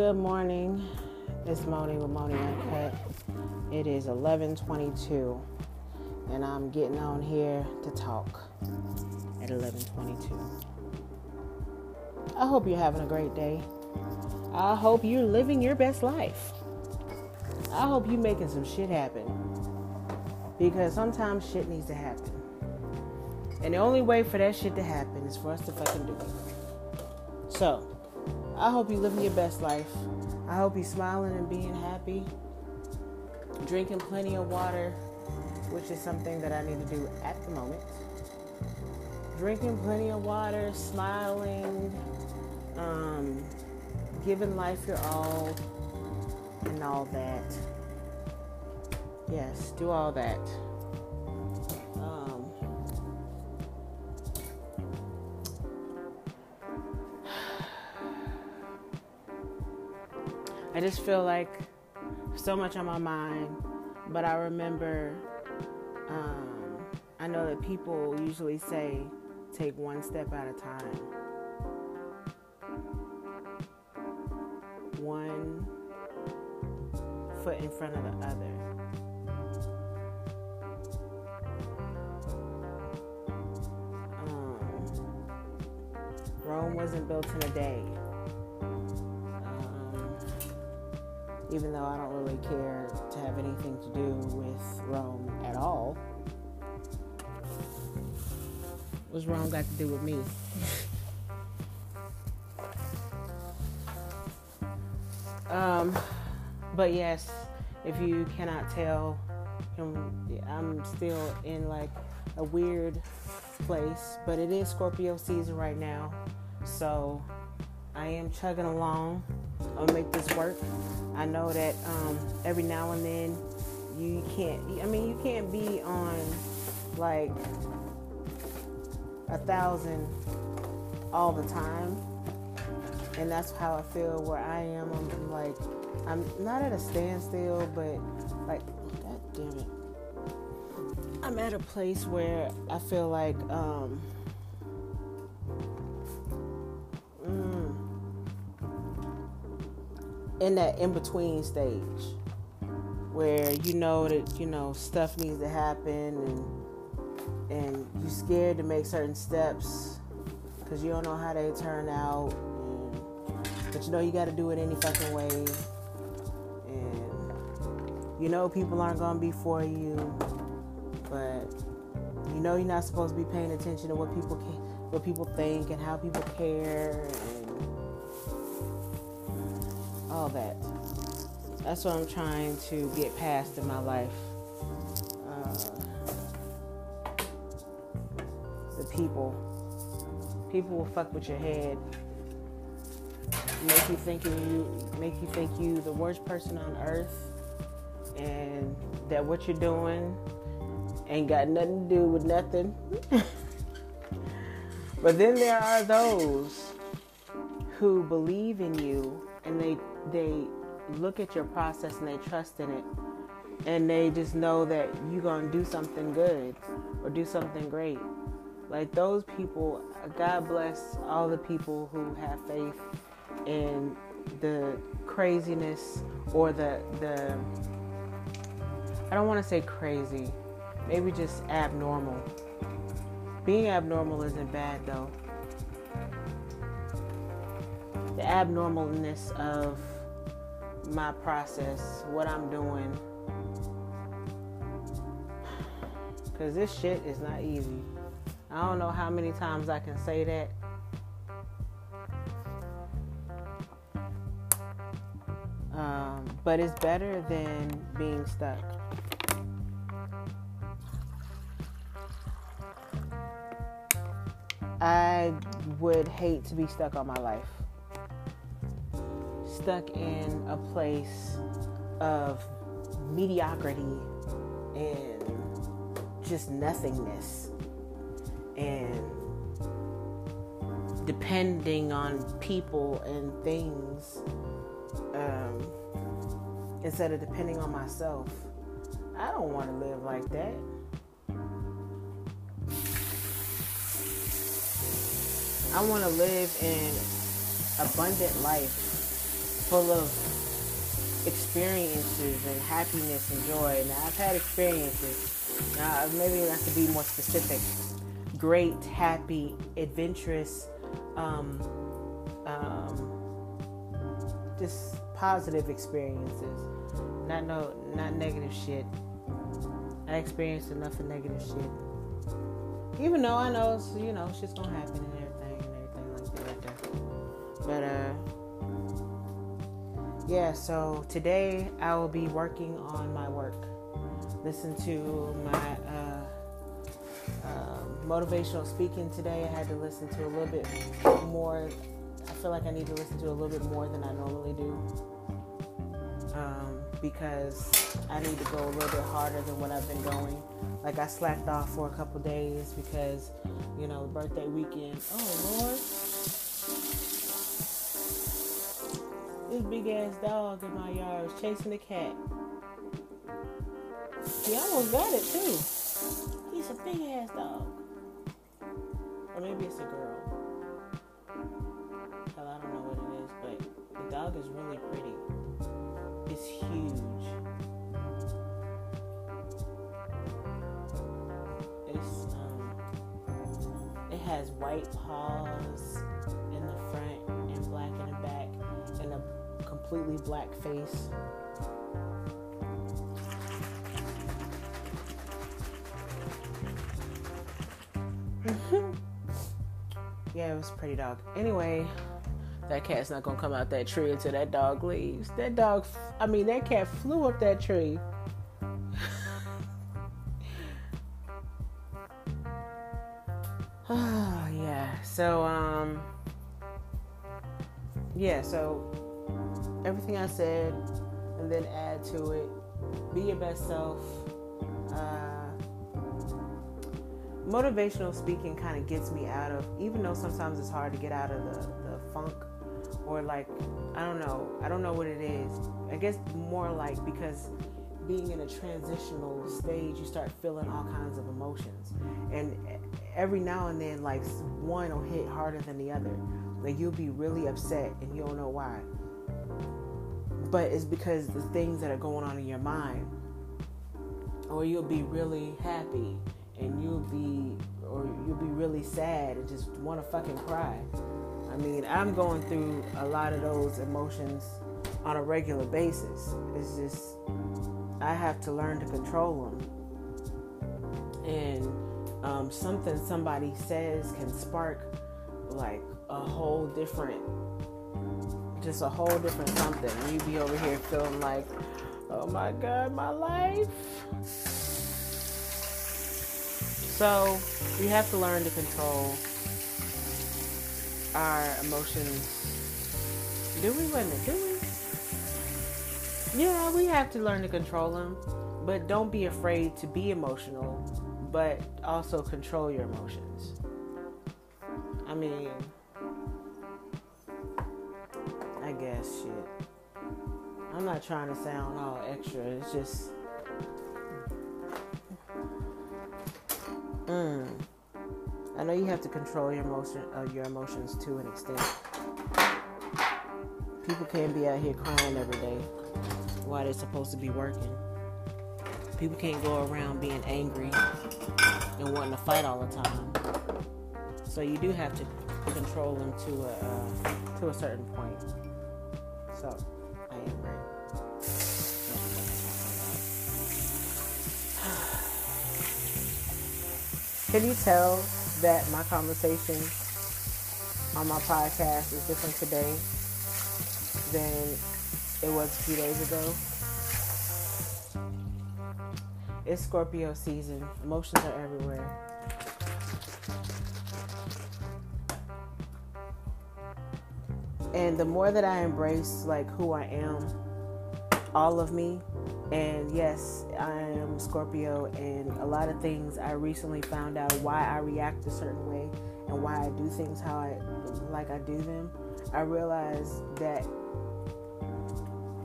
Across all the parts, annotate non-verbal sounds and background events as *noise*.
Good morning. It's Moni with Moni Uncut. It is 11:22, and I'm getting on here to talk at 11:22. I hope you're having a great day. I hope you're living your best life. I hope you're making some shit happen. Because sometimes shit needs to happen. And the only way for that shit to happen is for us to fucking do it. So, I hope you're living your best life. I hope you're smiling and being happy. Drinking plenty of water, which is something that I need to do at the moment. Drinking plenty of water, smiling, um, giving life your all, and all that. Yes, do all that. I just feel like so much on my mind, but I remember, um, I know that people usually say take one step at a time. One foot in front of the other. Um, Rome wasn't built in a day. Even though I don't really care to have anything to do with Rome at all. What's Rome got to do with me? *laughs* um, but yes, if you cannot tell, I'm still in like a weird place, but it is Scorpio season right now. So I am chugging along. I'll make this work. I know that um, every now and then you can't, I mean, you can't be on like a thousand all the time. And that's how I feel where I am. I'm like, I'm not at a standstill, but like, god damn it. I'm at a place where I feel like, um, in that in between stage where you know that you know stuff needs to happen and and you're scared to make certain steps because you don't know how they turn out and, but you know you got to do it any fucking way. And you know people aren't to be for you but you know you're not supposed to be paying attention to what people what people think and how people care and all that. That's what i'm trying to get past in my life. Uh, the people. People will fuck with your head. Make you think you make you think you the worst person on earth and that what you're doing ain't got nothing to do with nothing. *laughs* but then there are those who believe in you and they they look at your process and they trust in it and they just know that you're to do something good or do something great. Like those people, God bless all the people who have faith in the craziness or the the I don't want to say crazy maybe just abnormal. Being abnormal isn't bad though. The abnormalness of my process, what I'm doing. Because this shit is not easy. I don't know how many times I can say that. Um, but it's better than being stuck. I would hate to be stuck all my life. Stuck in a place of mediocrity and just nothingness and depending on people and things um, instead of depending on myself. I don't want to live like that. I want to live in abundant life full of experiences and happiness and joy. Now, I've had experiences. Now, maybe I to be more specific. Great, happy, adventurous, um, um, just positive experiences. Not no, not negative shit. I experienced enough of negative shit. Even though I know, you know, shit's gonna happen and everything and everything like that. But uh yeah, so today I will be working on my work. Listen to my uh, uh, motivational speaking today. I had to listen to a little bit more. I feel like I need to listen to a little bit more than I normally do um, because I need to go a little bit harder than what I've been going. Like I slacked off for a couple days because, you know, birthday weekend. Oh Lord. This big ass dog in my yard was chasing the cat. He almost got it too. He's a big ass dog. Or maybe it's a girl. Hell, I don't know what it is, but the dog is really pretty. It's huge. It's um it has white paws completely black face. *laughs* yeah, it was pretty dog. Anyway, that cat's not gonna come out that tree until that dog leaves. That dog, I mean, that cat flew up that tree. Oh, *laughs* yeah. So, um, yeah, so everything I said, and then add to it. Be your best self. Uh, motivational speaking kind of gets me out of, even though sometimes it's hard to get out of the, the funk or like, I don't know. I don't know what it is. I guess more like because being in a transitional stage, you start feeling all kinds of emotions. And every now and then, like one will hit harder than the other. Like you'll be really upset and you don't know why. But it's because the things that are going on in your mind. Or you'll be really happy and you'll be or you'll be really sad and just want to fucking cry. I mean, I'm going through a lot of those emotions on a regular basis. It's just I have to learn to control them. And um, something somebody says can spark like a whole different, just a whole different something. You be over here feeling like, oh my God, my life. So we have to learn to control our emotions. Do we? Minute, do we? Yeah, we have to learn to control them, but don't be afraid to be emotional, but also control your emotions. I mean, Guess shit. I'm not trying to sound all extra. It's just, mm, I know you have to control your emotion, uh, your emotions to an extent. People can't be out here crying every day while they're supposed to be working. People can't go around being angry and wanting to fight all the time. So you do have to control them to a uh, to a certain point. So I am right. Can you tell that my conversation on my podcast is different today than it was a few days ago? It's Scorpio season. Emotions are everywhere. And the more that I embrace like who I am, all of me, and yes, I am Scorpio, and a lot of things I recently found out why I react a certain way and why I do things how I like I do them. I realized that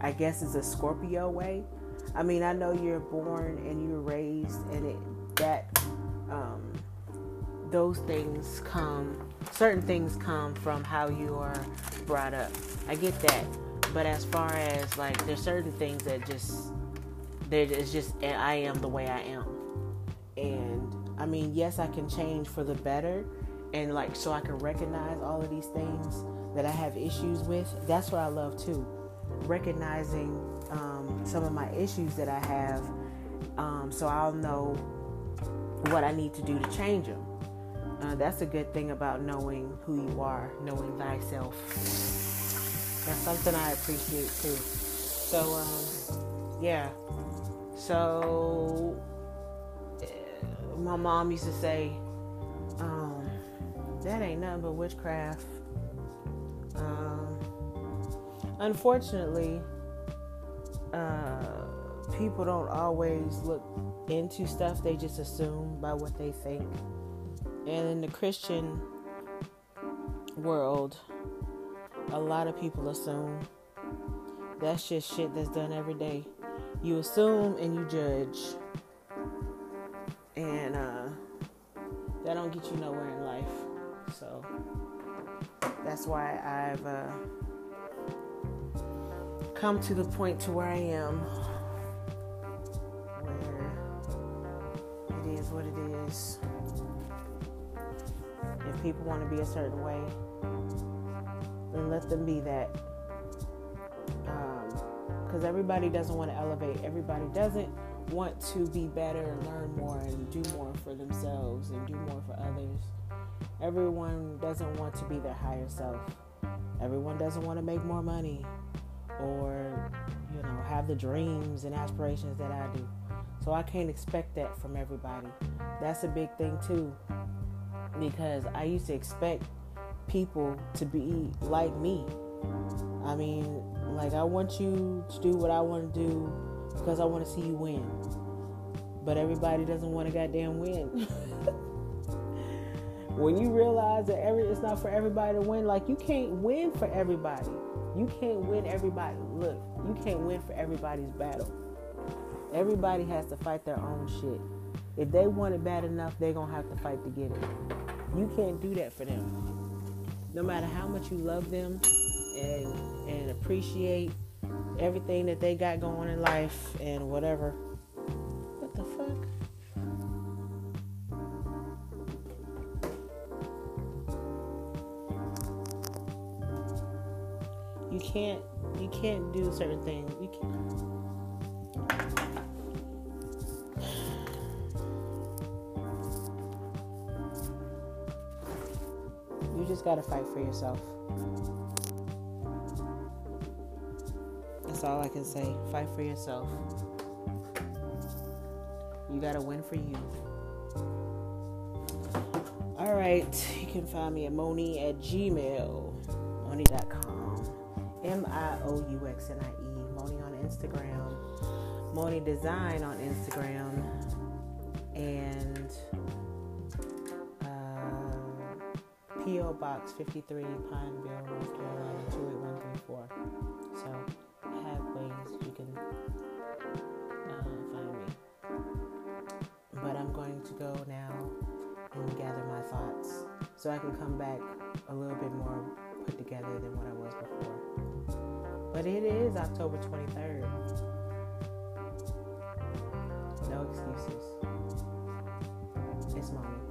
I guess it's a Scorpio way. I mean, I know you're born and you're raised, and it that um, those things come. Certain things come from how you are brought up. I get that, but as far as like, there's certain things that just there is just I am the way I am, and I mean, yes, I can change for the better, and like so I can recognize all of these things that I have issues with. That's what I love too, recognizing um, some of my issues that I have, um, so I'll know what I need to do to change them. Uh, that's a good thing about knowing who you are, knowing thyself. That's something I appreciate too. So, um, yeah. So, uh, my mom used to say, um, that ain't nothing but witchcraft. Um, unfortunately, uh, people don't always look into stuff, they just assume by what they think. And in the Christian world, a lot of people assume that's just shit that's done every day. You assume and you judge. And uh, that don't get you nowhere in life. So that's why I've uh, come to the point to where I am where it is what it is. People want to be a certain way, then let them be that. Because um, everybody doesn't want to elevate. Everybody doesn't want to be better and learn more and do more for themselves and do more for others. Everyone doesn't want to be their higher self. Everyone doesn't want to make more money or, you know, have the dreams and aspirations that I do. So I can't expect that from everybody. That's a big thing too. Because I used to expect people to be like me. I mean, like I want you to do what I want to do because I want to see you win. But everybody doesn't want to goddamn win. *laughs* when you realize that every it's not for everybody to win, like you can't win for everybody. You can't win everybody. Look, you can't win for everybody's battle. Everybody has to fight their own shit. If they want it bad enough, they're gonna have to fight to get it. You can't do that for them. No matter how much you love them and and appreciate everything that they got going in life and whatever What the fuck? you can't you can't do certain things. You can't. Just gotta fight for yourself. That's all I can say. Fight for yourself. You gotta win for you. All right. You can find me at Moni at gmail. Moni.com. M I O U X N I E. Moni on Instagram. Moni Design on Instagram. And P.O. Box 53, Pineville, North Carolina 28134. So I have ways you can uh, find me. But I'm going to go now and gather my thoughts so I can come back a little bit more put together than what I was before. But it is October 23rd. No excuses. It's Moni.